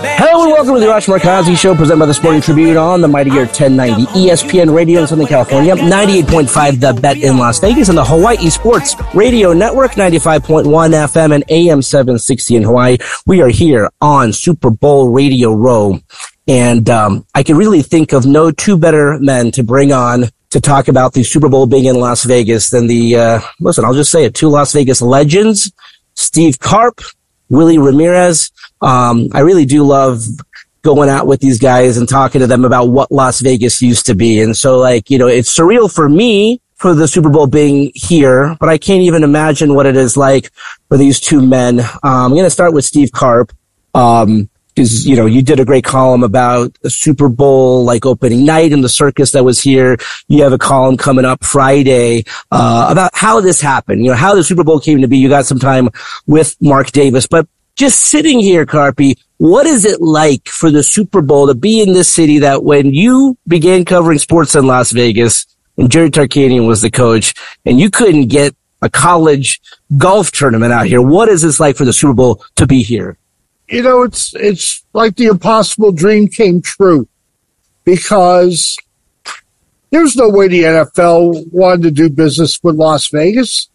Hello and welcome to the Arash Markazi Show, presented by the Sporting Tribune on the Mightier 1090 ESPN Radio in Southern California, 98.5 The Bet in Las Vegas, and the Hawaii Sports Radio Network, 95.1 FM and AM 760 in Hawaii. We are here on Super Bowl Radio Row. And um, I can really think of no two better men to bring on to talk about the Super Bowl being in Las Vegas than the, uh, listen, I'll just say it, two Las Vegas legends, Steve Carp, Willie Ramirez. Um, I really do love going out with these guys and talking to them about what Las Vegas used to be. And so like, you know, it's surreal for me for the Super Bowl being here, but I can't even imagine what it is like for these two men. Um, I'm going to start with Steve Carp. Um, because you know you did a great column about the Super Bowl like opening night and the circus that was here. You have a column coming up Friday uh, about how this happened. You know how the Super Bowl came to be. You got some time with Mark Davis, but just sitting here, Carpy, what is it like for the Super Bowl to be in this city that when you began covering sports in Las Vegas and Jerry Tarkanian was the coach and you couldn't get a college golf tournament out here? What is this like for the Super Bowl to be here? You know, it's it's like the impossible dream came true because there's no way the NFL wanted to do business with Las Vegas.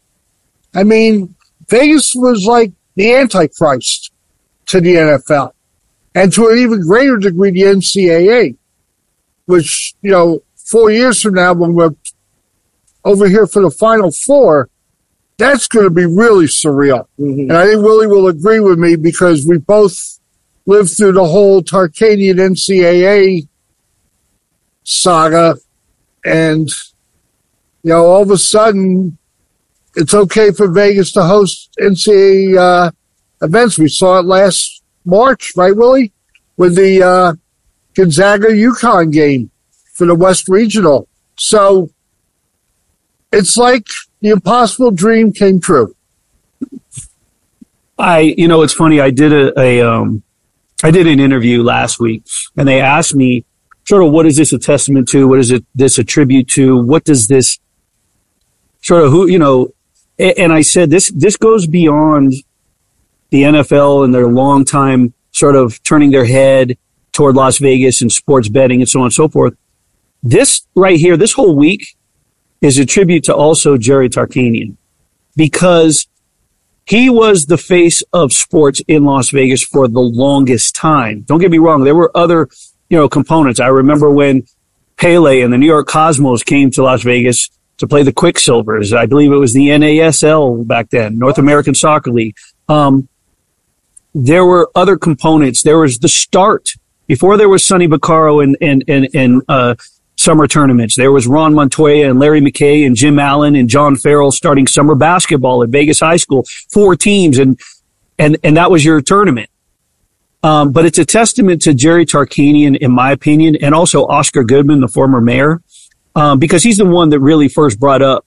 I mean, Vegas was like the Antichrist to the NFL and to an even greater degree, the NCAA, which, you know, four years from now, when we're over here for the final four, that's going to be really surreal. Mm-hmm. And I think Willie will agree with me because we both lived through the whole Tarkanian NCAA saga. And, you know, all of a sudden, it's okay for Vegas to host NCAA uh, events. We saw it last March, right, Willie? With the uh, Gonzaga UConn game for the West Regional. So it's like the impossible dream came true. I, you know, it's funny. I did a, a um, I did an interview last week, and they asked me sort of what is this a testament to? What is it this a tribute to? What does this sort of who you know? And I said this this goes beyond the NFL and their long time sort of turning their head toward Las Vegas and sports betting and so on and so forth. This right here, this whole week is a tribute to also Jerry Tarkanian because he was the face of sports in Las Vegas for the longest time. Don't get me wrong. There were other, you know, components. I remember when Pele and the New York Cosmos came to Las Vegas to play the Quicksilvers. I believe it was the NASL back then, North American Soccer League. Um, there were other components. There was the start before there was Sonny Vaccaro and, and, and, and, uh, summer tournaments. There was Ron Montoya and Larry McKay and Jim Allen and John Farrell starting summer basketball at Vegas High School, four teams, and and and that was your tournament. Um, but it's a testament to Jerry Tarkanian, in my opinion, and also Oscar Goodman, the former mayor, um, because he's the one that really first brought up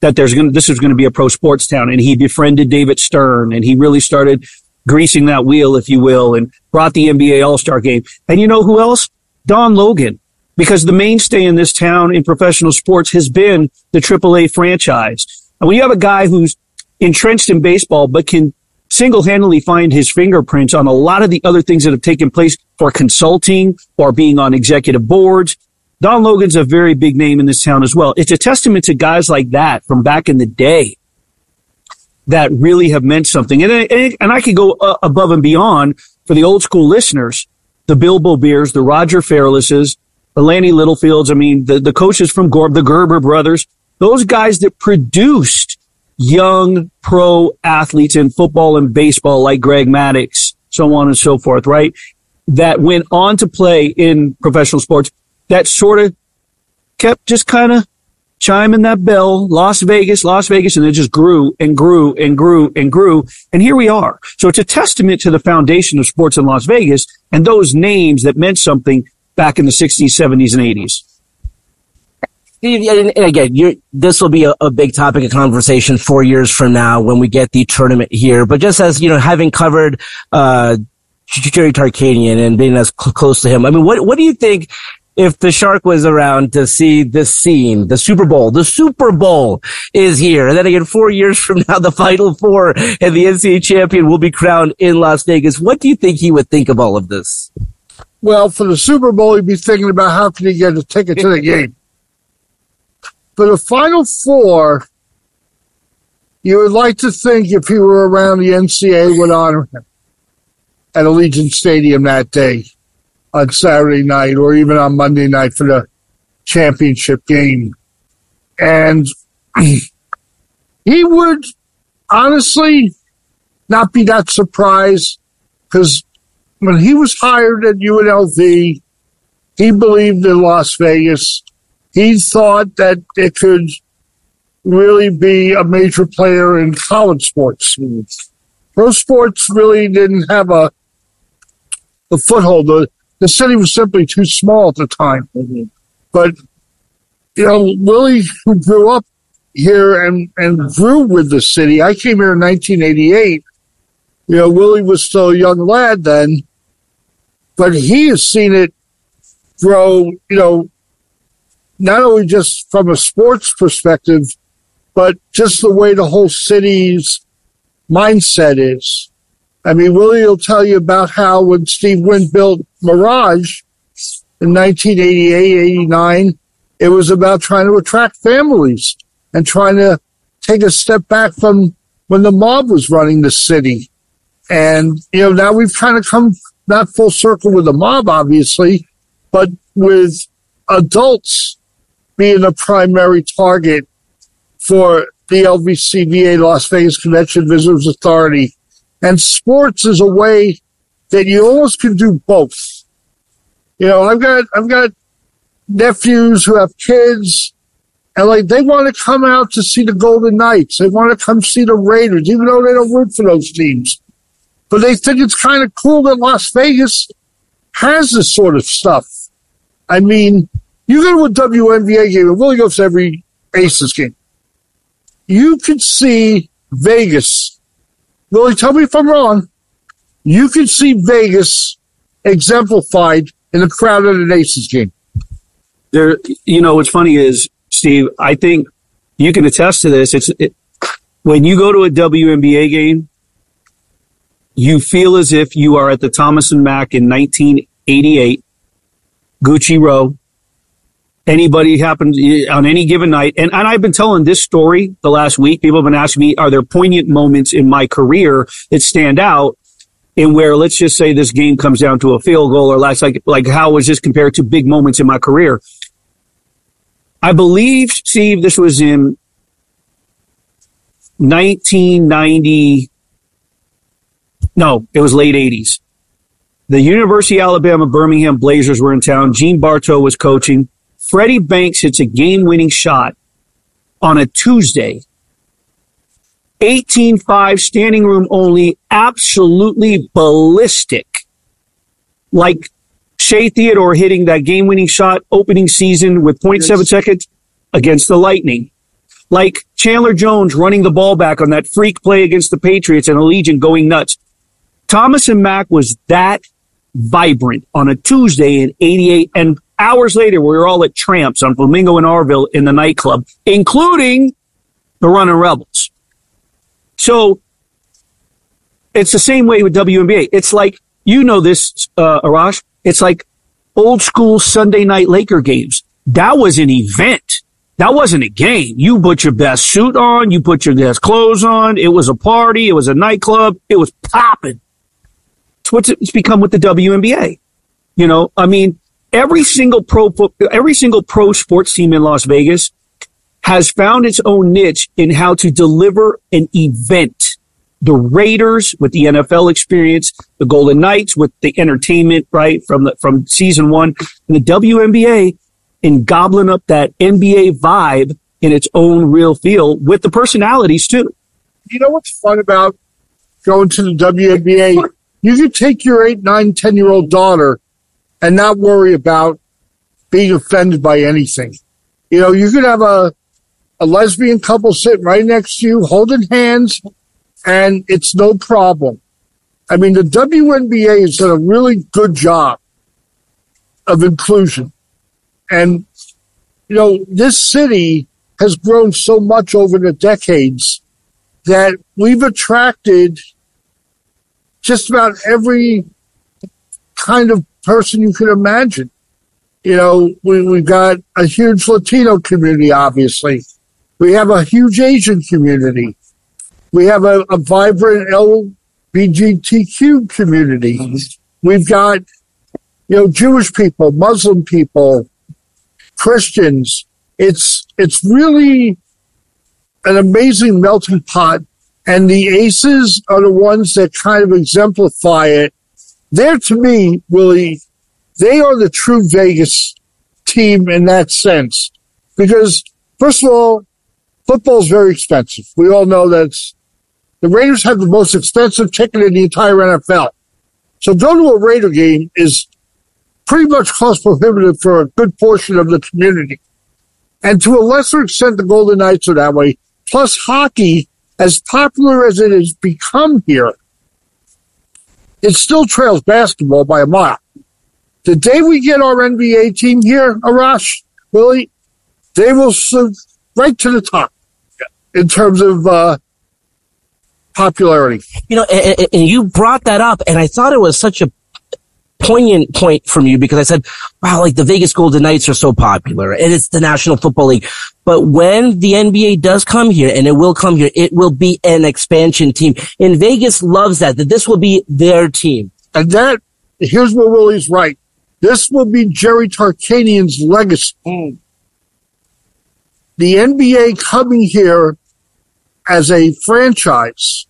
that there's going this is going to be a pro sports town, and he befriended David Stern, and he really started greasing that wheel, if you will, and brought the NBA All Star game. And you know who else? Don Logan because the mainstay in this town in professional sports has been the AAA franchise. And when you have a guy who's entrenched in baseball, but can single-handedly find his fingerprints on a lot of the other things that have taken place for consulting or being on executive boards. Don Logan's a very big name in this town as well. It's a testament to guys like that from back in the day that really have meant something. And, and, and I could go uh, above and beyond for the old school listeners, the Bilbo Beers, the Roger Fairlesses, Lanny Littlefields. I mean, the, the coaches from Gorb, the Gerber brothers, those guys that produced young pro athletes in football and baseball like Greg Maddux, so on and so forth, right? That went on to play in professional sports that sort of kept just kind of chiming that bell, Las Vegas, Las Vegas, and it just grew and grew and grew and grew. And here we are. So it's a testament to the foundation of sports in Las Vegas and those names that meant something back in the 60s, 70s, and 80s. And again, this will be a, a, big topic of conversation four years from now when we get the tournament here. But just as, you know, having covered, uh, Jerry Tarkanian and being as cl- close to him, I mean, what, what do you think if the shark was around to see this scene, the Super Bowl, the Super Bowl is here. And then again, four years from now, the final four and the NCAA champion will be crowned in Las Vegas. What do you think he would think of all of this? Well, for the Super Bowl, he'd be thinking about how can he get a ticket to the game. For the Final Four, you would like to think if he were around, the NCAA would honor him at Allegiant Stadium that day on Saturday night or even on Monday night for the championship game. And he would honestly not be that surprised because when he was hired at UNLV, he believed in Las Vegas he thought that it could really be a major player in college sports. Pro sports really didn't have a, a foothold. The, the city was simply too small at the time. But, you know, Willie, who grew up here and, and grew with the city, I came here in 1988. You know, Willie was still a young lad then, but he has seen it grow, you know, not only just from a sports perspective, but just the way the whole city's mindset is. I mean, Willie will tell you about how when Steve Wynn built Mirage in 1988, 89, it was about trying to attract families and trying to take a step back from when the mob was running the city. And, you know, now we've kind of come not full circle with the mob, obviously, but with adults being a primary target for the LVCVA Las Vegas Convention Visitors Authority. And sports is a way that you almost can do both. You know, I've got, I've got nephews who have kids and like they want to come out to see the Golden Knights. They want to come see the Raiders, even though they don't root for those teams. But they think it's kind of cool that Las Vegas has this sort of stuff. I mean, you go to a WNBA game, and Willie goes to every Aces game. You could see Vegas. Willie, tell me if I'm wrong. You could see Vegas exemplified in the crowd at an Aces game. There, you know, what's funny is, Steve, I think you can attest to this. It's it, when you go to a WNBA game, you feel as if you are at the Thomas and Mack in 1988, Gucci Row, anybody happens on any given night. And, and I've been telling this story the last week. People have been asking me, are there poignant moments in my career that stand out? in where let's just say this game comes down to a field goal or less like like how was this compared to big moments in my career i believe steve this was in 1990 no it was late 80s the university of alabama birmingham blazers were in town gene bartow was coaching Freddie Banks hits a game winning shot on a Tuesday. 18-5 standing room only, absolutely ballistic. Like Shea Theodore hitting that game winning shot opening season with 0.7 seconds against the Lightning. Like Chandler Jones running the ball back on that freak play against the Patriots and Allegiant going nuts. Thomas and Mack was that vibrant on a Tuesday in 88 and Hours later, we were all at Tramps on Flamingo and Arville in the nightclub, including the Running Rebels. So it's the same way with WNBA. It's like, you know this, uh, Arash. It's like old school Sunday night Laker games. That was an event. That wasn't a game. You put your best suit on. You put your best clothes on. It was a party. It was a nightclub. It was popping. It's what it's become with the WNBA. You know, I mean, every single pro every single pro sports team in Las Vegas has found its own niche in how to deliver an event. The Raiders with the NFL experience, the Golden Knights with the entertainment, right, from the, from season one, and the WNBA in gobbling up that NBA vibe in its own real feel with the personalities too. You know what's fun about going to the WNBA? You could take your eight, nine, ten year old daughter and not worry about being offended by anything. You know, you could have a, a lesbian couple sitting right next to you, holding hands, and it's no problem. I mean, the WNBA has done a really good job of inclusion. And, you know, this city has grown so much over the decades that we've attracted just about every kind of person you could imagine. You know, we, we've got a huge Latino community, obviously. We have a huge Asian community. We have a, a vibrant LGBTQ community. Mm-hmm. We've got, you know, Jewish people, Muslim people, Christians. It's, it's really an amazing melting pot. And the aces are the ones that kind of exemplify it. They're to me, Willie, they are the true Vegas team in that sense. Because first of all, football is very expensive. We all know that the Raiders have the most expensive ticket in the entire NFL. So going to a Raider game is pretty much cost prohibitive for a good portion of the community. And to a lesser extent, the Golden Knights are that way. Plus hockey, as popular as it has become here, it still trails basketball by a mile. The day we get our NBA team here, Arash, Willie, they will right to the top in terms of uh, popularity. You know, and, and, you brought that up, and I thought it was such a poignant point from you because I said, wow, like the Vegas Golden Knights are so popular and it's the National Football League. But when the NBA does come here and it will come here, it will be an expansion team. And Vegas loves that, that this will be their team. And that, here's where Willie's right. This will be Jerry Tarkanian's legacy. Mm. The NBA coming here as a franchise,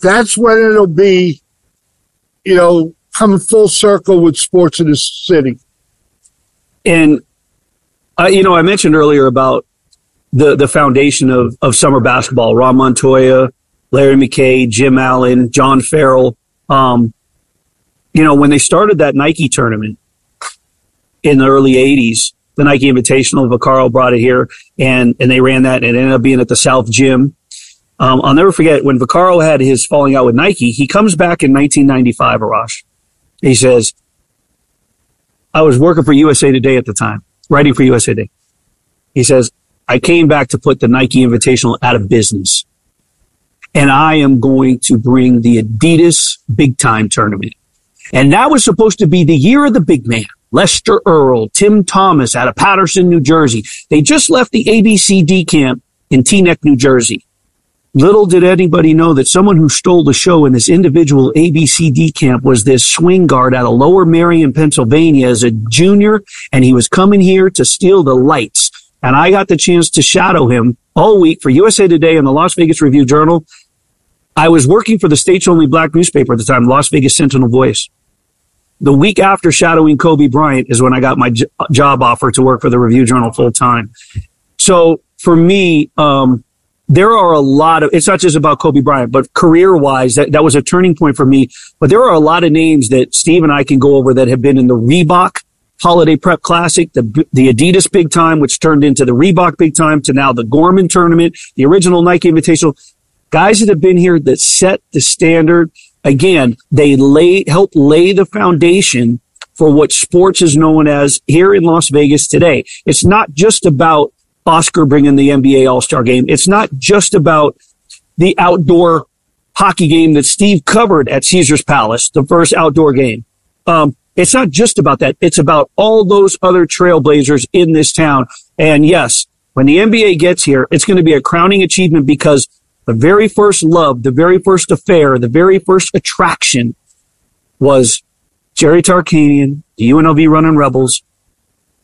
that's when it'll be, you know, coming full circle with sports in this city. And, uh, you know, I mentioned earlier about the, the foundation of, of summer basketball, Ron Montoya, Larry McKay, Jim Allen, John Farrell. Um, you know, when they started that Nike tournament in the early 80s, the Nike Invitational, Vaccaro brought it here and, and they ran that and it ended up being at the South Gym. Um, I'll never forget when Vaccaro had his falling out with Nike, he comes back in 1995, Arash. He says, I was working for USA Today at the time, writing for USA Today. He says, I came back to put the Nike Invitational out of business. And I am going to bring the Adidas Big Time Tournament. And that was supposed to be the year of the big man. Lester Earl, Tim Thomas out of Paterson, New Jersey. They just left the ABCD camp in Teaneck, New Jersey. Little did anybody know that someone who stole the show in this individual ABCD camp was this swing guard out of Lower Merion, Pennsylvania as a junior, and he was coming here to steal the lights. And I got the chance to shadow him all week for USA Today and the Las Vegas Review Journal. I was working for the state's only black newspaper at the time, Las Vegas Sentinel Voice. The week after shadowing Kobe Bryant is when I got my j- job offer to work for the Review Journal full time. So for me, um, there are a lot of, it's not just about Kobe Bryant, but career wise, that, that was a turning point for me. But there are a lot of names that Steve and I can go over that have been in the Reebok Holiday Prep Classic, the, the Adidas Big Time, which turned into the Reebok Big Time to now the Gorman Tournament, the original Nike Invitational. Guys that have been here that set the standard. Again, they lay, help lay the foundation for what sports is known as here in Las Vegas today. It's not just about Oscar bringing the NBA All Star game. It's not just about the outdoor hockey game that Steve covered at Caesar's Palace, the first outdoor game. Um, it's not just about that. It's about all those other trailblazers in this town. And yes, when the NBA gets here, it's going to be a crowning achievement because the very first love, the very first affair, the very first attraction was Jerry Tarkanian, the UNLV running Rebels,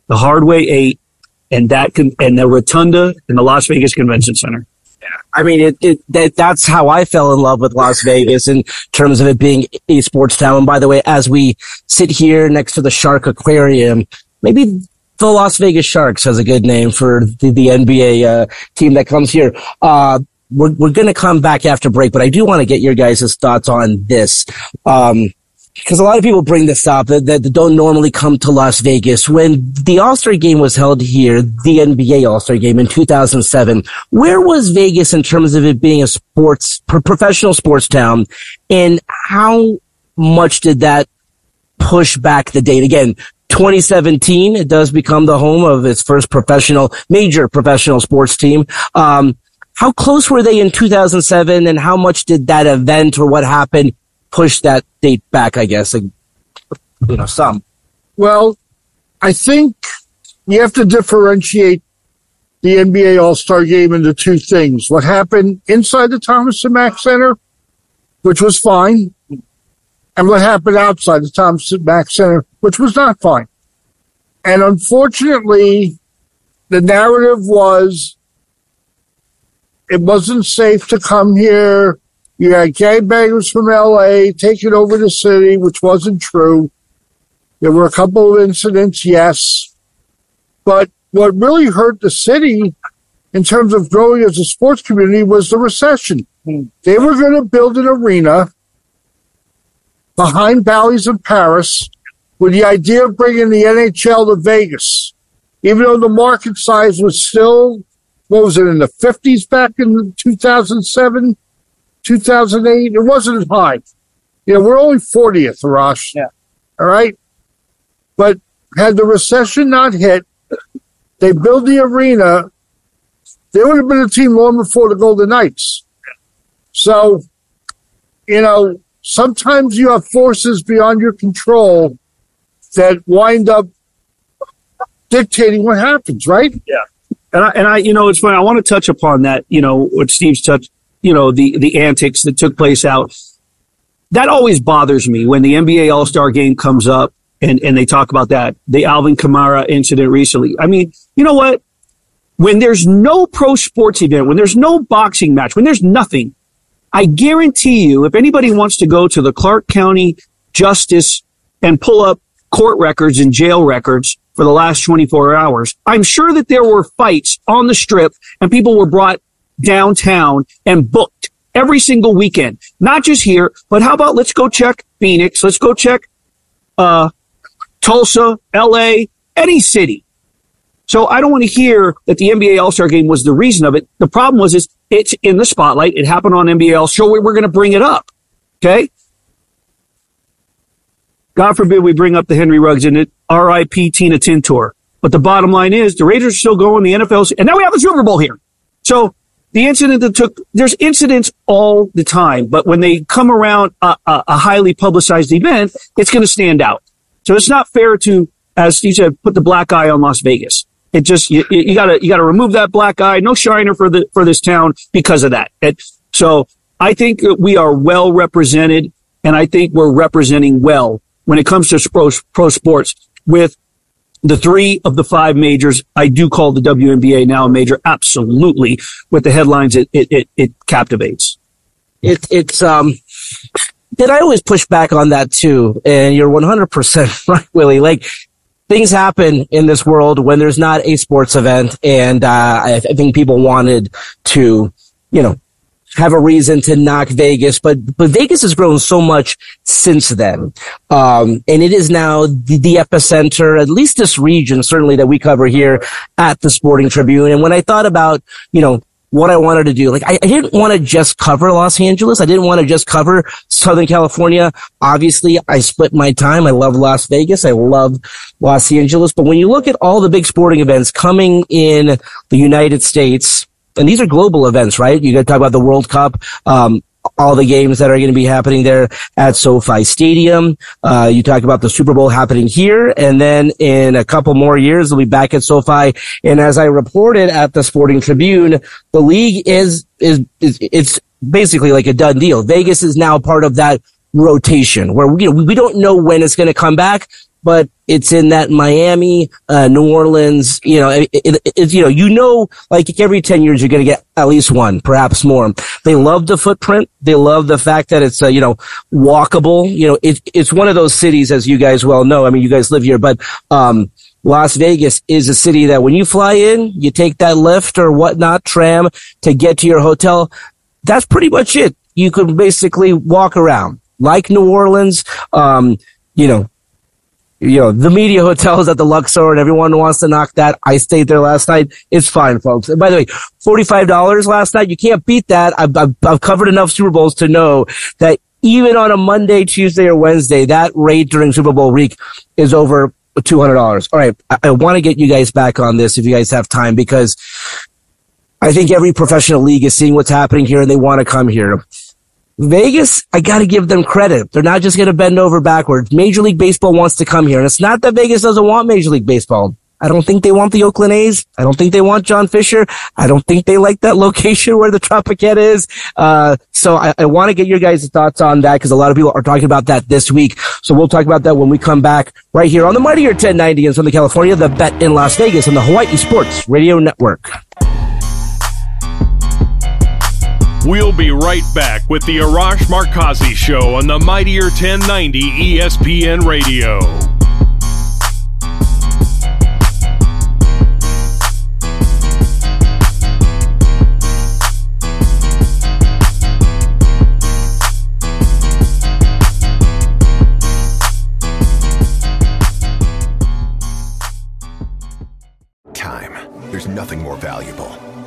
the Hardway Eight, and that and the rotunda in the Las Vegas Convention Center. I mean, it, it that, that's how I fell in love with Las Vegas in terms of it being a sports town. And by the way, as we sit here next to the Shark Aquarium, maybe the Las Vegas Sharks has a good name for the, the NBA uh, team that comes here. Uh, we're, we're going to come back after break, but I do want to get your guys' thoughts on this. Um, because a lot of people bring this up that, that don't normally come to Las Vegas. When the All-Star game was held here, the NBA All-Star game in 2007, where was Vegas in terms of it being a sports, professional sports town? And how much did that push back the date? Again, 2017, it does become the home of its first professional, major professional sports team. Um, how close were they in 2007 and how much did that event or what happened push that date back, I guess, like, you know, some. Well, I think you have to differentiate the NBA All Star game into two things. What happened inside the Thomas and Mack Center, which was fine, and what happened outside the Thomas and Mack Center, which was not fine. And unfortunately, the narrative was it wasn't safe to come here you had gangbangers from LA taking over the city, which wasn't true. There were a couple of incidents, yes. But what really hurt the city in terms of growing as a sports community was the recession. Hmm. They were going to build an arena behind Bally's in Paris with the idea of bringing the NHL to Vegas. Even though the market size was still, what was it, in the 50s back in 2007? 2008, it wasn't high. You know, we're only 40th, Rush. Yeah. All right. But had the recession not hit, they built the arena, they would have been a team long before the Golden Knights. So, you know, sometimes you have forces beyond your control that wind up dictating what happens, right? Yeah. And I, and I, you know, it's funny. I want to touch upon that, you know, what Steve's touched you know, the, the antics that took place out. That always bothers me when the NBA All Star game comes up and, and they talk about that, the Alvin Kamara incident recently. I mean, you know what? When there's no pro sports event, when there's no boxing match, when there's nothing, I guarantee you, if anybody wants to go to the Clark County Justice and pull up court records and jail records for the last 24 hours, I'm sure that there were fights on the strip and people were brought downtown and booked every single weekend. Not just here, but how about let's go check Phoenix, let's go check uh, Tulsa, LA, any city. So I don't want to hear that the NBA All-Star game was the reason of it. The problem was is it's in the spotlight. It happened on NBA All Star. We're going to bring it up. Okay. God forbid we bring up the Henry Ruggs in it. R.I.P. Tina Tintor. But the bottom line is the Raiders are still going, the NFL, and now we have the Super Bowl here. So the incident that took, there's incidents all the time, but when they come around a, a, a highly publicized event, it's going to stand out. So it's not fair to, as Steve said, put the black eye on Las Vegas. It just, you, you gotta, you gotta remove that black eye. No shiner for the, for this town because of that. It, so I think we are well represented and I think we're representing well when it comes to pro, pro sports with the three of the five majors, I do call the WNBA now a major. Absolutely. With the headlines, it, it, it, it captivates. It, it's, um, did I always push back on that too? And you're 100% right, Willie. Like things happen in this world when there's not a sports event. And, uh, I, I think people wanted to, you know, have a reason to knock Vegas, but but Vegas has grown so much since then, um, and it is now the, the, epicenter, at least this region, certainly that we cover here at the Sporting Tribune. And when I thought about, you know, what I wanted to do, like I, I didn't want to just cover Los Angeles, I didn't want to just cover Southern California. Obviously, I split my time. I love Las Vegas, I love Los Angeles, but when you look at all the big sporting events coming in the United States and these are global events, right? You got to talk about the World Cup, um, all the games that are going to be happening there at SoFi Stadium. Uh, you talk about the Super Bowl happening here, and then in a couple more years, they'll be back at SoFi. And as I reported at the Sporting Tribune, the league is is, is it's basically like a done deal. Vegas is now part of that rotation where you know we don't know when it's going to come back, but it's in that Miami, uh, New Orleans, you know, it, it, it's, you know, you know, like every 10 years, you're going to get at least one, perhaps more. They love the footprint. They love the fact that it's, uh, you know, walkable. You know, it, it's one of those cities, as you guys well know. I mean, you guys live here, but, um, Las Vegas is a city that when you fly in, you take that lift or whatnot tram to get to your hotel. That's pretty much it. You can basically walk around like New Orleans. Um, you know, you know, the media hotels at the Luxor and everyone wants to knock that. I stayed there last night. It's fine, folks. And by the way, $45 last night. You can't beat that. I've, I've, I've covered enough Super Bowls to know that even on a Monday, Tuesday, or Wednesday, that rate during Super Bowl week is over $200. All right. I, I want to get you guys back on this if you guys have time because I think every professional league is seeing what's happening here and they want to come here. Vegas, I got to give them credit. They're not just going to bend over backwards. Major League Baseball wants to come here. And it's not that Vegas doesn't want Major League Baseball. I don't think they want the Oakland A's. I don't think they want John Fisher. I don't think they like that location where the Tropicana is. Uh, so I, I want to get your guys' thoughts on that because a lot of people are talking about that this week. So we'll talk about that when we come back right here on the Mightier 1090 in Southern California, the bet in Las Vegas on the Hawaii Sports Radio Network. We'll be right back with the Arash Markazi Show on the Mightier 1090 ESPN Radio. Time. There's nothing more valuable.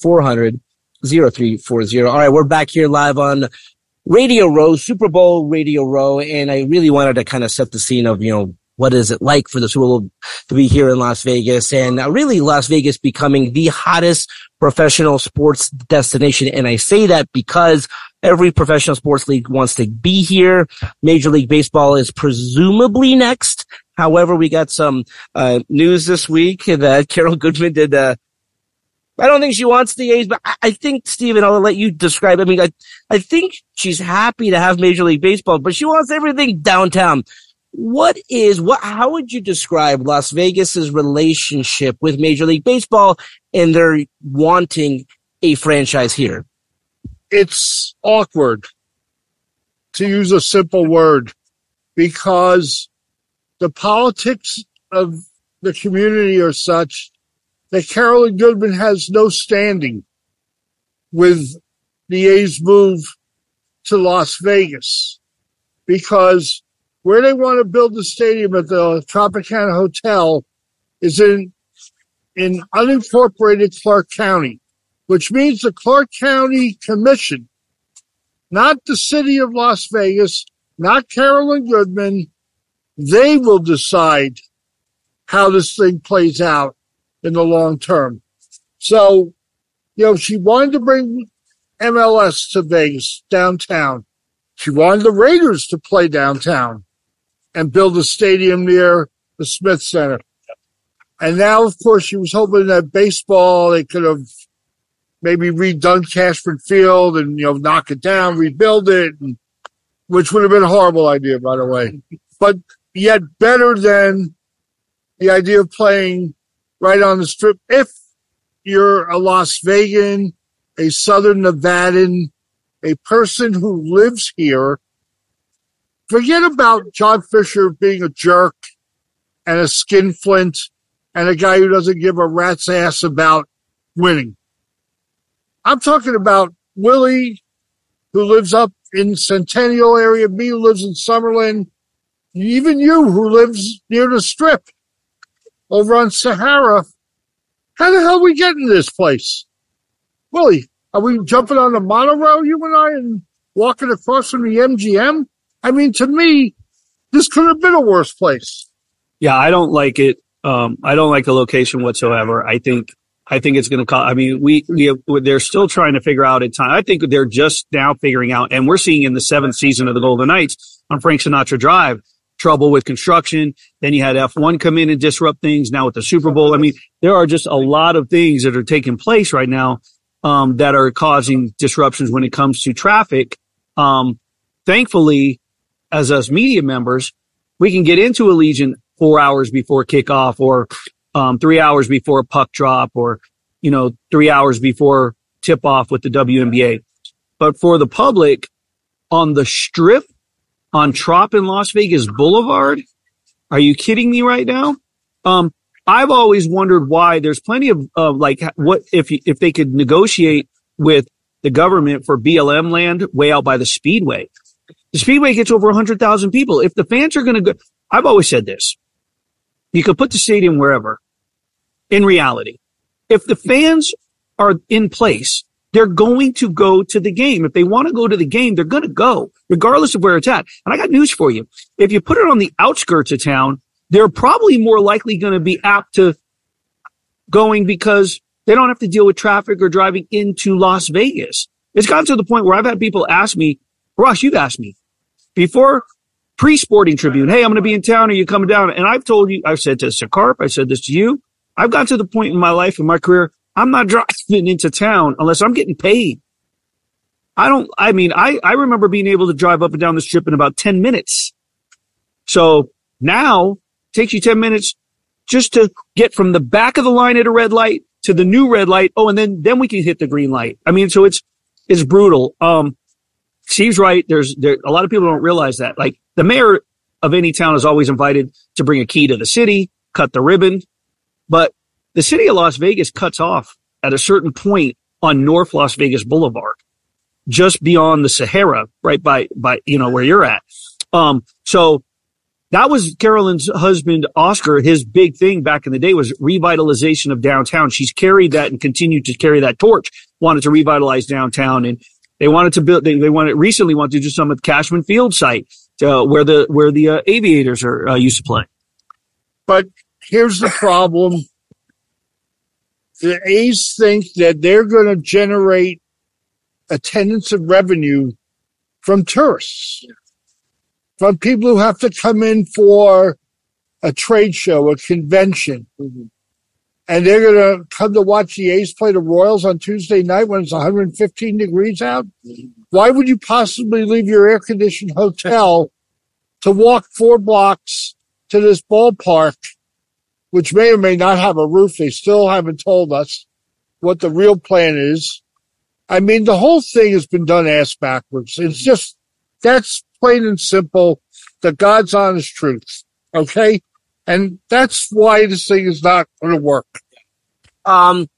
400 0340. All right, we're back here live on Radio Row, Super Bowl Radio Row, and I really wanted to kind of set the scene of, you know, what is it like for the Super Bowl to be here in Las Vegas and really Las Vegas becoming the hottest professional sports destination. And I say that because every professional sports league wants to be here. Major League Baseball is presumably next. However, we got some uh, news this week that Carolyn Goodman did uh, I don't think she wants the A's, but I, think, Steven, I'll let you describe. I mean, I, I think she's happy to have Major League Baseball, but she wants everything downtown. What is, what, how would you describe Las Vegas's relationship with Major League Baseball and their wanting a franchise here? It's awkward to use a simple word because the politics of the community are such that Carolyn Goodman has no standing with the A's move to Las Vegas because where they want to build the stadium at the Tropicana Hotel is in in unincorporated Clark County, which means the Clark County Commission, not the city of Las Vegas, not Carolyn Goodman, they will decide how this thing plays out in the long term. So, you know, she wanted to bring MLS to Vegas downtown. She wanted the Raiders to play downtown and build a stadium near the Smith Center. And now, of course, she was hoping that baseball, they could have maybe redone Cashman Field and, you know, knock it down, rebuild it, and, which would have been a horrible idea, by the way, but yet better than the idea of playing right on the strip. If you're a Las Vegan, a Southern Nevadan, a person who lives here, forget about John Fisher being a jerk and a skinflint and a guy who doesn't give a rat's ass about winning. I'm talking about Willie, who lives up in Centennial area, me who lives in Summerlin, even you who lives near the strip over on Sahara. How the hell are we getting to this place? Willie, are we jumping on the monorail, you and I, and walking across from the MGM? I mean, to me, this could have been a worse place. Yeah, I don't like it. Um, I don't like the location whatsoever. I think I think it's going to cost. I mean, we, we have, they're still trying to figure out a time. I think they're just now figuring out, and we're seeing in the seventh season of the Golden Knights on Frank Sinatra Drive, trouble with construction. Then you had F1 come in and disrupt things. Now with the Super Bowl. I mean, there are just a lot of things that are taking place right now, um, that are causing disruptions when it comes to traffic. Um, thankfully, as us media members, we can get into Allegiant four hours before kickoff or um, three hours before puck drop or, you know, three hours before tip off with the WNBA. But for the public on the strip on Trop in Las Vegas Boulevard, are you kidding me right now? Um, I've always wondered why there's plenty of, uh, like what if, if they could negotiate with the government for BLM land way out by the speedway. The speedway gets over 100,000 people. If the fans are going to go, I've always said this. You could put the stadium wherever in reality. If the fans are in place, they're going to go to the game. If they want to go to the game, they're going to go regardless of where it's at. And I got news for you. If you put it on the outskirts of town, they're probably more likely going to be apt to going because they don't have to deal with traffic or driving into Las Vegas. It's gotten to the point where I've had people ask me, Ross, you've asked me before pre-sporting tribune. Hey, I'm going to be in town. Are you coming down? And I've told you, I've said to Sakarp, I said this to you. I've gotten to the point in my life, in my career, I'm not driving into town unless I'm getting paid. I don't, I mean, I, I remember being able to drive up and down the strip in about 10 minutes. So now takes you 10 minutes just to get from the back of the line at a red light to the new red light. Oh, and then, then we can hit the green light. I mean, so it's, it's brutal. Um, Steve's right. There's, there, a lot of people don't realize that. Like the mayor of any town is always invited to bring a key to the city, cut the ribbon, but the city of Las Vegas cuts off at a certain point on North Las Vegas Boulevard, just beyond the Sahara, right by, by, you know, where you're at. Um, so that was Carolyn's husband, Oscar. His big thing back in the day was revitalization of downtown. She's carried that and continued to carry that torch, wanted to revitalize downtown and they wanted to build, they, they wanted, recently wanted to do some at the Cashman Field site, uh, where the, where the uh, aviators are uh, used to play. But here's the problem. The A's think that they're going to generate attendance and revenue from tourists, from people who have to come in for a trade show, a convention. Mm-hmm. And they're going to come to watch the A's play the Royals on Tuesday night when it's 115 degrees out. Mm-hmm. Why would you possibly leave your air conditioned hotel to walk four blocks to this ballpark which may or may not have a roof. They still haven't told us what the real plan is. I mean, the whole thing has been done ass backwards. It's just, that's plain and simple, the God's honest truth. Okay. And that's why this thing is not going to work. Um,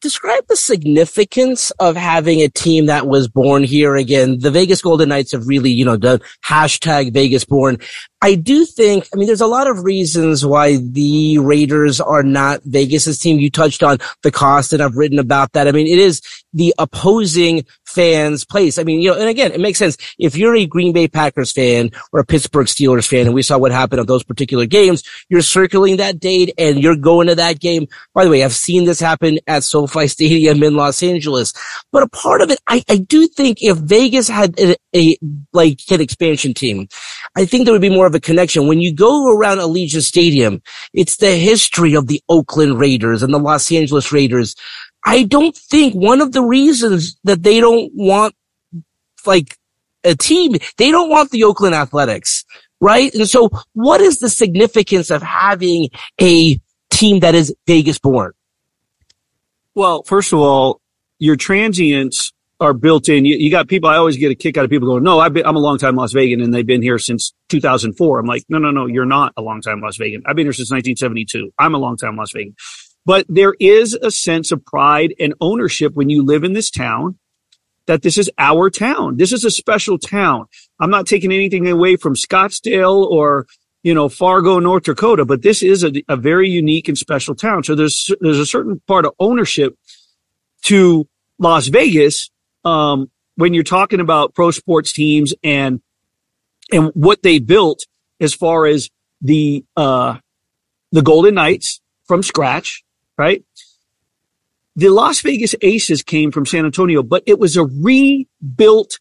describe the significance of having a team that was born here again. The Vegas Golden Knights have really, you know, done hashtag Vegas born. I do think, I mean, there's a lot of reasons why the Raiders are not Vegas's team. You touched on the cost and I've written about that. I mean, it is the opposing fans place. I mean, you know, and again, it makes sense. If you're a Green Bay Packers fan or a Pittsburgh Steelers fan, and we saw what happened at those particular games, you're circling that date and you're going to that game. By the way, I've seen this happen at SoFi Stadium in Los Angeles, but a part of it, I, I do think if Vegas had a, a like an expansion team, I think there would be more of a connection. When you go around Allegiant Stadium, it's the history of the Oakland Raiders and the Los Angeles Raiders. I don't think one of the reasons that they don't want like a team, they don't want the Oakland Athletics, right? And so what is the significance of having a team that is Vegas born? Well, first of all, your transients are built in. You, you got people. I always get a kick out of people going, "No, I've been, I'm a long time Las Vegan, and they've been here since 2004." I'm like, "No, no, no, you're not a long time Las Vegan. I've been here since 1972. I'm a long time Las Vegan." But there is a sense of pride and ownership when you live in this town that this is our town. This is a special town. I'm not taking anything away from Scottsdale or you know Fargo, North Dakota, but this is a, a very unique and special town. So there's there's a certain part of ownership to Las Vegas um, when you're talking about pro sports teams and and what they built as far as the uh, the Golden Knights from scratch, right? The Las Vegas Aces came from San Antonio, but it was a rebuilt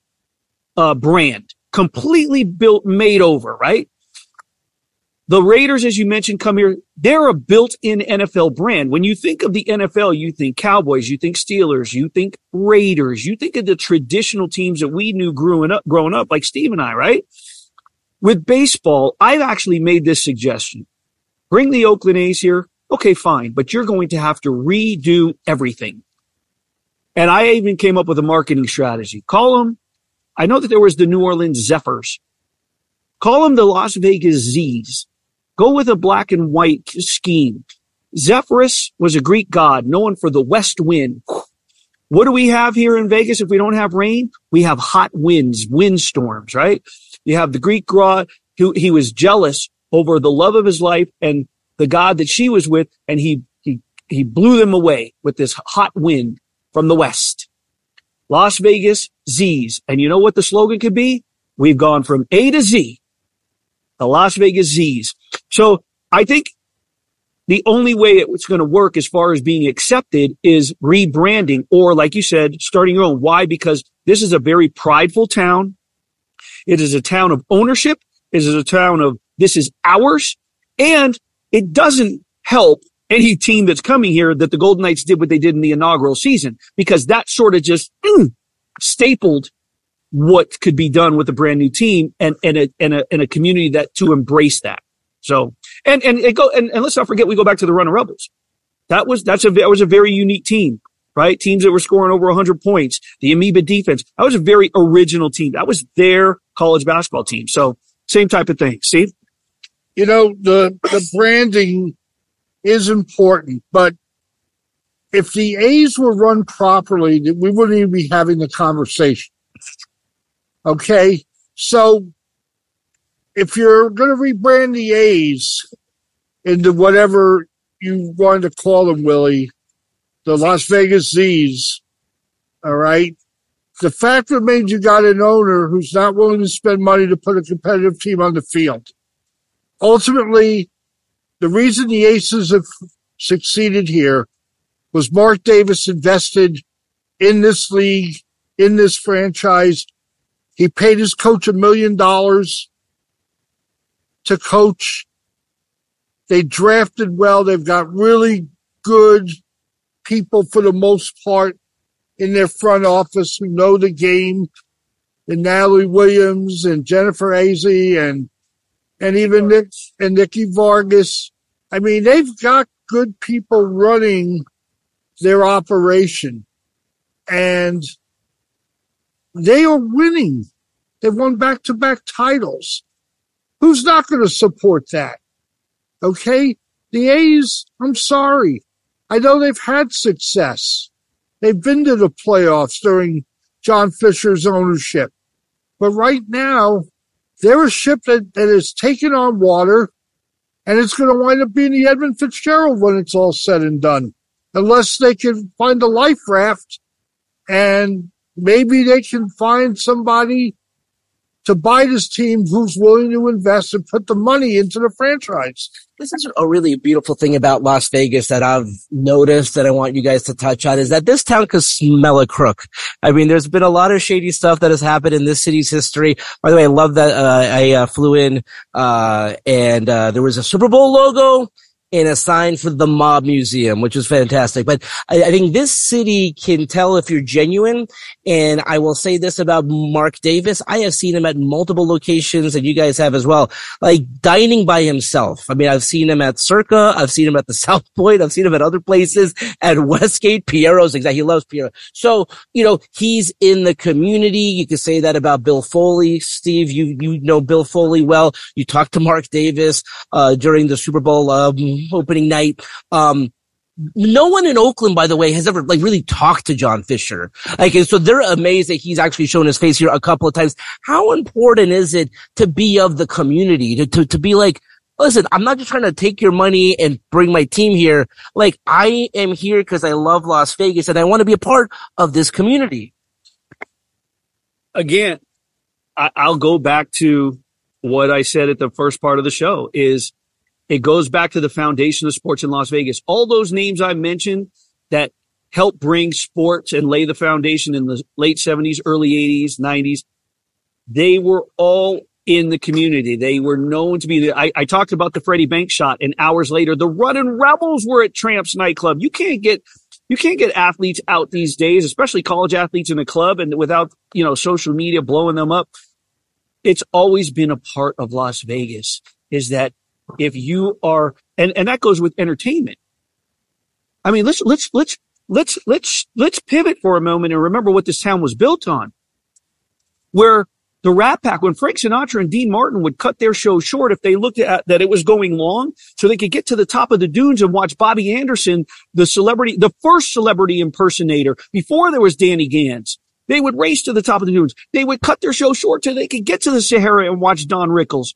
uh, brand, completely built, made over, right? The Raiders, as you mentioned, come here. They're a built-in NFL brand. When you think of the NFL, you think Cowboys, you think Steelers, you think Raiders, you think of the traditional teams that we knew growing up, growing up, like Steve and I, right? With baseball, I've actually made this suggestion. Bring the Oakland A's here. Okay, fine, but you're going to have to redo everything. And I even came up with a marketing strategy. Call them. I know that there was the New Orleans Zephyrs. Call them the Las Vegas Z's Go with a black and white scheme. Zephyrus was a Greek god known for the west wind. What do we have here in Vegas if we don't have rain? We have hot winds, windstorms, right? You have the Greek god who he was jealous over the love of his life and the god that she was with, and he he he blew them away with this hot wind from the west. Las Vegas Z's. And you know what the slogan could be? We've gone from A to Z the Las Vegas Z's. So I think the only way it's going to work as far as being accepted is rebranding or like you said, starting your own. Why? Because this is a very prideful town. It is a town of ownership. It is a town of this is ours. And it doesn't help any team that's coming here that the Golden Knights did what they did in the inaugural season because that sort of just mm, stapled what could be done with a brand new team and, and a, and a, and a community that to embrace that. So, and, and it go, and, and let's not forget, we go back to the Runnin' Rebels. That was, that's a, that was a very unique team, right? Teams that were scoring over 100 points, the amoeba defense. That was a very original team. That was their college basketball team. So same type of thing. Steve? You know, the, the branding is important, but if the A's were run properly, we wouldn't even be having the conversation. Okay. So if you're going to rebrand the A's into whatever you want to call them, Willie, the Las Vegas Z's, all right. The fact remains you got an owner who's not willing to spend money to put a competitive team on the field. Ultimately, the reason the Aces have succeeded here was Mark Davis invested in this league, in this franchise, he paid his coach a million dollars to coach. They drafted well. They've got really good people for the most part in their front office who know the game. And Natalie Williams and Jennifer Azzi and and even Nick and Nikki Fargas. I mean, they've got good people running their operation. And they are winning. They've won back to back titles. Who's not going to support that? Okay. The A's, I'm sorry. I know they've had success. They've been to the playoffs during John Fisher's ownership. But right now, they're a ship that, that is taking on water and it's going to wind up being the Edmund Fitzgerald when it's all said and done. Unless they can find a life raft and maybe they can find somebody to buy this team who's willing to invest and put the money into the franchise. This is a really beautiful thing about Las Vegas that I've noticed that I want you guys to touch on is that this town could smell a crook. I mean, there's been a lot of shady stuff that has happened in this city's history. By the way, I love that uh, I uh, flew in uh, and uh, there was a Super Bowl logo and a sign for the Mob Museum, which is fantastic. But I, I, think this city can tell if you're genuine. And I will say this about Mark Davis. I have seen him at multiple locations and you guys have as well, like dining by himself. I mean, I've seen him at Circa. I've seen him at the South Point. I've seen him at other places at Westgate. Piero's exactly. He loves Piero. So, you know, he's in the community. You could say that about Bill Foley. Steve, you, you know Bill Foley well. You talked to Mark Davis, uh, during the Super Bowl, um, opening night. Um, no one in Oakland, by the way, has ever like really talked to John Fisher. Like, so they're amazed that he's actually shown his face here a couple of times. How important is it to be of the community, to, to, to be like, listen, I'm not just trying to take your money and bring my team here. Like, I am here because I love Las Vegas and I want to be a part of this community. Again, I'll go back to what I said at the first part of the show is it goes back to the foundation of sports in Las Vegas. All those names I mentioned that helped bring sports and lay the foundation in the late 70s, early 80s, 90s, they were all in the community. They were known to be the, I, I talked about the Freddie Bank shot and hours later, the Runnin' Rebels were at Tramps nightclub. You can't get, you can't get athletes out these days, especially college athletes in a club and without, you know, social media blowing them up. It's always been a part of Las Vegas is that if you are, and, and that goes with entertainment. I mean, let's, let's, let's, let's, let's, let's pivot for a moment and remember what this town was built on. Where the Rat Pack, when Frank Sinatra and Dean Martin would cut their show short if they looked at that it was going long, so they could get to the top of the dunes and watch Bobby Anderson, the celebrity, the first celebrity impersonator before there was Danny Gans. They would race to the top of the dunes. They would cut their show short so they could get to the Sahara and watch Don Rickles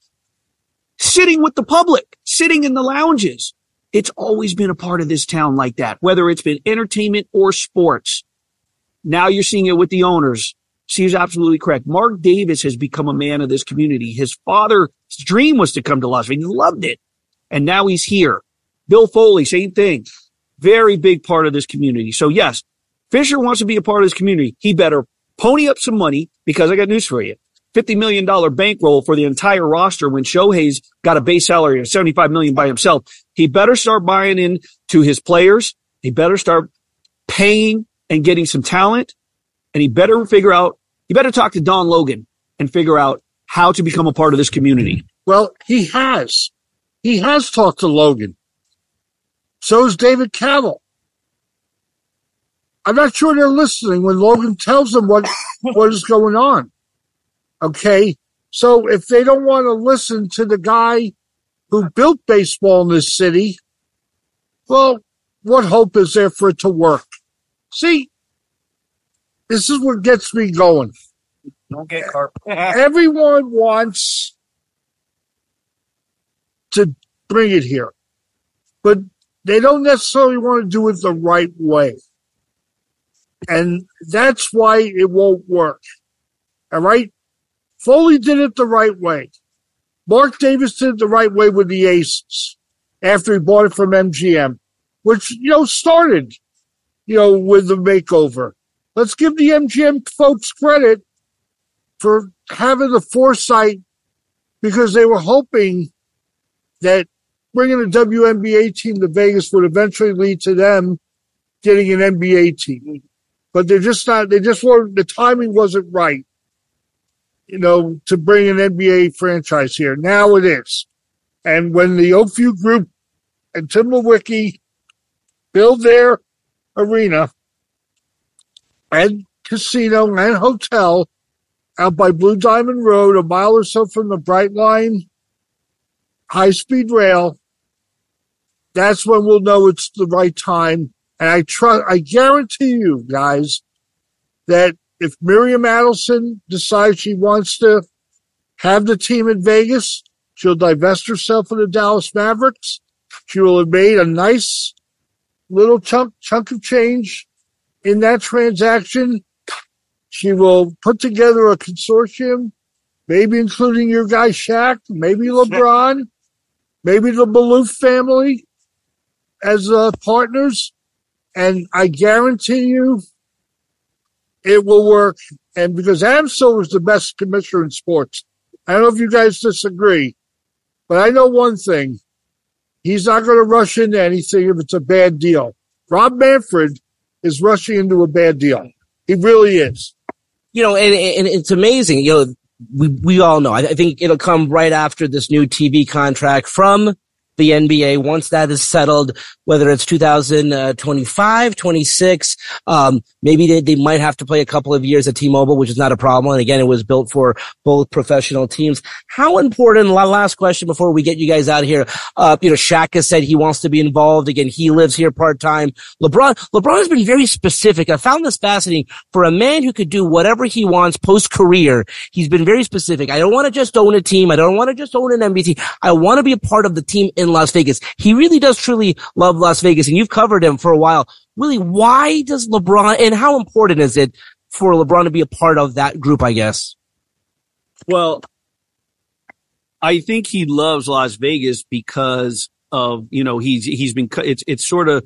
sitting with the public, sitting in the lounges. It's always been a part of this town like that, whether it's been entertainment or sports. Now you're seeing it with the owners. She's absolutely correct. Mark Davis has become a man of this community. His father's dream was to come to Las Vegas. He loved it. And now he's here. Bill Foley, same thing. Very big part of this community. So yes, Fisher wants to be a part of this community. He better pony up some money because I got news for you. $50 million bankroll for the entire roster when Shohei's got a base salary of 75 million by himself. He better start buying in to his players. He better start paying and getting some talent. And he better figure out, he better talk to Don Logan and figure out how to become a part of this community. Well, he has. He has talked to Logan. So is David Kaval. I'm not sure they're listening when Logan tells them what, what is going on. Okay. So if they don't want to listen to the guy who built baseball in this city, well, what hope is there for it to work? See, this is what gets me going. Don't get Carp. Everyone wants to bring it here, but they don't necessarily want to do it the right way. And that's why it won't work. All right. Foley did it the right way. Mark Davis did it the right way with the Aces after he bought it from MGM, which, you know, started, you know, with the makeover. Let's give the MGM folks credit for having the foresight because they were hoping that bringing a WNBA team to Vegas would eventually lead to them getting an NBA team. But they're just not, they just weren't, the timing wasn't right you know, to bring an NBA franchise here. Now it is. And when the Oakview Group and Tim build their arena and casino and hotel out by Blue Diamond Road, a mile or so from the Brightline high speed rail, that's when we'll know it's the right time. And I trust, I guarantee you guys that if Miriam Adelson decides she wants to have the team in Vegas, she'll divest herself of the Dallas Mavericks. She will have made a nice little chunk, chunk of change in that transaction. She will put together a consortium, maybe including your guy Shaq, maybe LeBron, maybe the Maloof family as uh, partners. And I guarantee you it will work. And because Silver is the best commissioner in sports, I don't know if you guys disagree, but I know one thing. He's not going to rush into anything if it's a bad deal. Rob Manfred is rushing into a bad deal. He really is. You know, and, and it's amazing. You know, we, we all know. I think it'll come right after this new TV contract from the NBA once that is settled, whether it's 2025, 26, um, maybe they, they might have to play a couple of years at T-Mobile, which is not a problem. And again, it was built for both professional teams. How important, last question before we get you guys out here. Uh, you know, Shaq has said he wants to be involved. Again, he lives here part-time. LeBron, LeBron has been very specific. I found this fascinating for a man who could do whatever he wants post-career. He's been very specific. I don't want to just own a team. I don't want to just own an NBA team. I want to be a part of the team in Las Vegas. He really does truly love Las Vegas and you've covered him for a while. Willie, why does LeBron and how important is it for LeBron to be a part of that group, I guess? Well, I think he loves Las Vegas because of, you know, he's, he's been, it's, it's sort of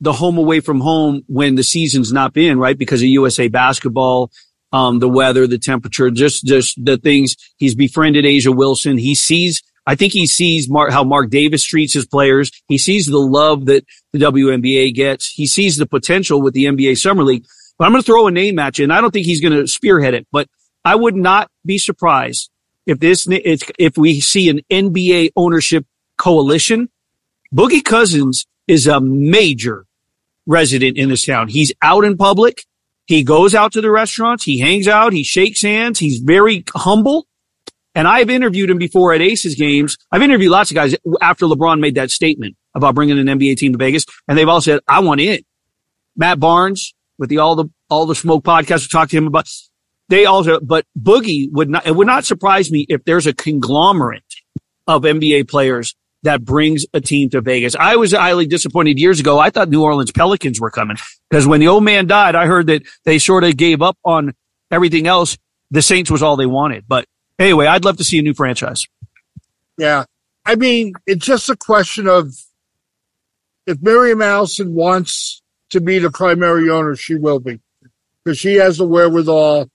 the home away from home when the season's not been, right? Because of USA basketball, um, the weather, the temperature, just, just the things. He's befriended A'ja Wilson. He sees I think he sees Mark, how Mark Davis treats his players. He sees the love that the WNBA gets. He sees the potential with the NBA Summer League. But I'm going to throw a name at you, and I don't think he's going to spearhead it, but I would not be surprised if this, if we see an NBA ownership coalition. Boogie Cousins is a major resident in this town. He's out in public. He goes out to the restaurants. He hangs out. He shakes hands. He's very humble. And I've interviewed him before at Aces games. I've interviewed lots of guys after LeBron made that statement about bringing an NBA team to Vegas. And they've all said, I want in. Matt Barnes with the all the, all the smoke podcast we talked to him about. They also, but Boogie would not, it would not surprise me if there's a conglomerate of NBA players that brings a team to Vegas. I was highly disappointed years ago. I thought New Orleans Pelicans were coming because when the old man died, I heard that they sort of gave up on everything else. The Saints was all they wanted, but Anyway, I'd love to see a new franchise. Yeah. I mean, it's just a question of if Miriam Adelson wants to be the primary owner, she will be because she has the wherewithal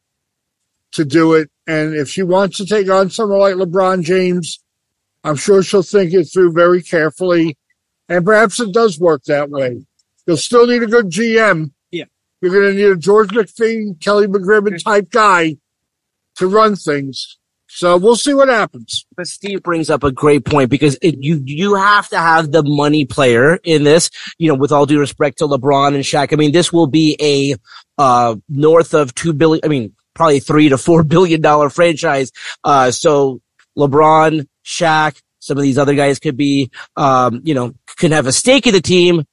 to do it. And if she wants to take on someone like LeBron James, I'm sure she'll think it through very carefully. And perhaps it does work that way. You'll still need a good GM. Yeah. You're going to need a George McPhee, Kelly McCrimmon type guy to run things. So we'll see what happens. But Steve brings up a great point because it, you you have to have the money player in this. You know, with all due respect to LeBron and Shaq, I mean, this will be a uh, north of two billion. I mean, probably three to four billion dollar franchise. Uh, so LeBron, Shaq, some of these other guys could be, um, you know, can have a stake in the team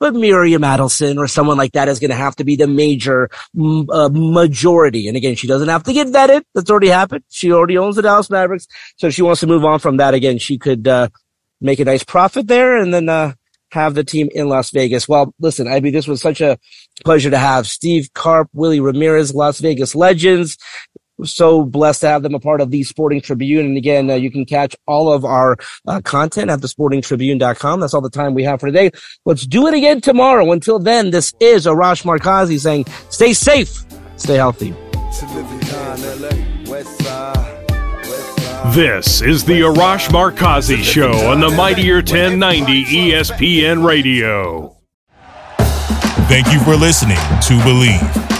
but Miriam Adelson or someone like that is going to have to be the major uh, majority. And again, she doesn't have to get vetted. That's already happened. She already owns the Dallas Mavericks. So she wants to move on from that. Again, she could, uh, make a nice profit there and then, uh, have the team in Las Vegas. Well, listen, I mean, this was such a pleasure to have Steve Carp, Willie Ramirez, Las Vegas legends so blessed to have them a part of the Sporting Tribune. And again, uh, you can catch all of our uh, content at thesportingtribune.com. That's all the time we have for today. Let's do it again tomorrow. Until then, this is Arash Markazi saying, stay safe, stay healthy. This is the Arash Markazi Show on the Mightier 1090 ESPN Radio. Thank you for listening to Bleav.